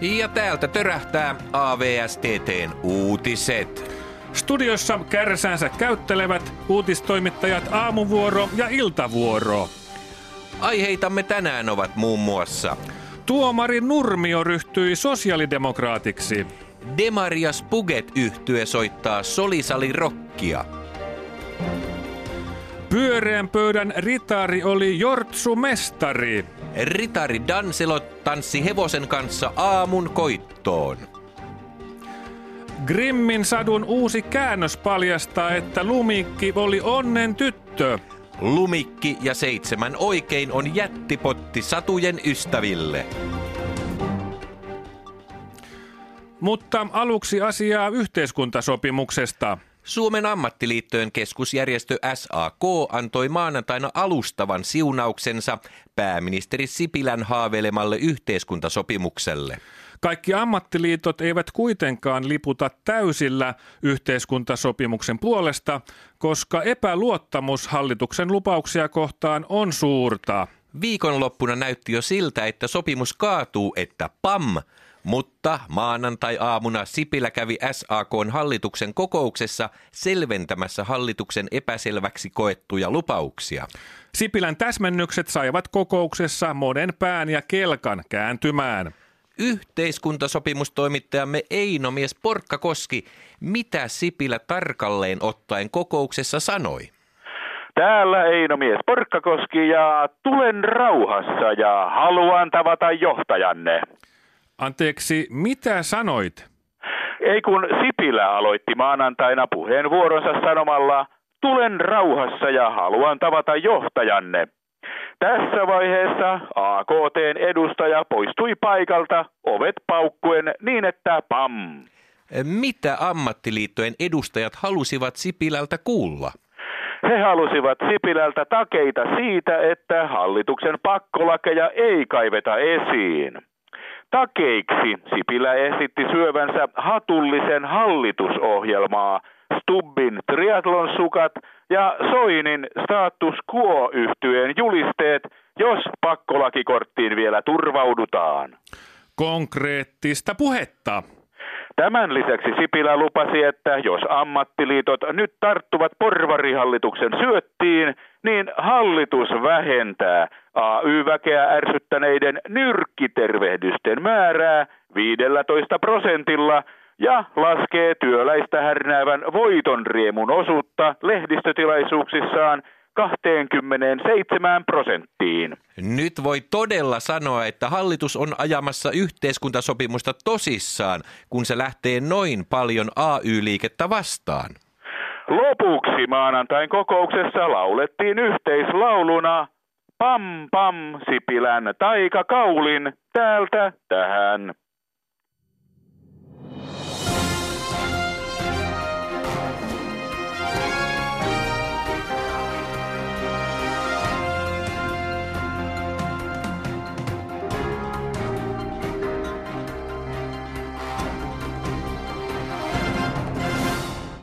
Ja täältä törähtää AVSTTn uutiset. Studiossa kärsäänsä käyttelevät uutistoimittajat aamuvuoro ja iltavuoro. Aiheitamme tänään ovat muun muassa Tuomari Nurmio ryhtyi sosiaalidemokraatiksi. Demarias Puget yhtye soittaa solisali rockia. Pyöreän pöydän ritari oli Jortsu Mestari. Ritari Danselot tanssi hevosen kanssa aamun koittoon. Grimmin sadun uusi käännös paljastaa, että Lumikki oli onnen tyttö. Lumikki ja seitsemän oikein on jättipotti satujen ystäville. Mutta aluksi asiaa yhteiskuntasopimuksesta. Suomen ammattiliittojen keskusjärjestö SAK antoi maanantaina alustavan siunauksensa pääministeri Sipilän haaveilemalle yhteiskuntasopimukselle. Kaikki ammattiliitot eivät kuitenkaan liputa täysillä yhteiskuntasopimuksen puolesta, koska epäluottamus hallituksen lupauksia kohtaan on suurta. Viikonloppuna näytti jo siltä, että sopimus kaatuu, että PAM – mutta maanantai-aamuna Sipilä kävi SAKn hallituksen kokouksessa selventämässä hallituksen epäselväksi koettuja lupauksia. Sipilän täsmennykset saivat kokouksessa monen pään ja kelkan kääntymään. Yhteiskuntasopimustoimittajamme Eino-mies Porkkakoski, mitä Sipilä tarkalleen ottaen kokouksessa sanoi? Täällä Eino-mies Porkkakoski ja tulen rauhassa ja haluan tavata johtajanne. Anteeksi, mitä sanoit? Ei kun Sipilä aloitti maanantaina puheenvuoronsa sanomalla, tulen rauhassa ja haluan tavata johtajanne. Tässä vaiheessa AKTn edustaja poistui paikalta ovet paukkuen niin, että pam. Mitä ammattiliittojen edustajat halusivat Sipilältä kuulla? He halusivat Sipilältä takeita siitä, että hallituksen pakkolakeja ei kaiveta esiin. Takeiksi Sipilä esitti syövänsä hatullisen hallitusohjelmaa, Stubbin triathlon sukat ja Soinin status quo yhtyeen julisteet, jos pakkolakikorttiin vielä turvaudutaan. Konkreettista puhetta. Tämän lisäksi Sipilä lupasi, että jos ammattiliitot nyt tarttuvat porvarihallituksen syöttiin, niin hallitus vähentää AY-väkeä ärsyttäneiden nyrkkitervehdysten määrää 15 prosentilla ja laskee työläistä härnäävän voitonriemun osuutta lehdistötilaisuuksissaan 27 prosenttiin. Nyt voi todella sanoa, että hallitus on ajamassa yhteiskuntasopimusta tosissaan, kun se lähtee noin paljon AY-liikettä vastaan. Lopuksi maanantain kokouksessa laulettiin yhteislauluna Pam pam Sipilän taikakaulin täältä tähän.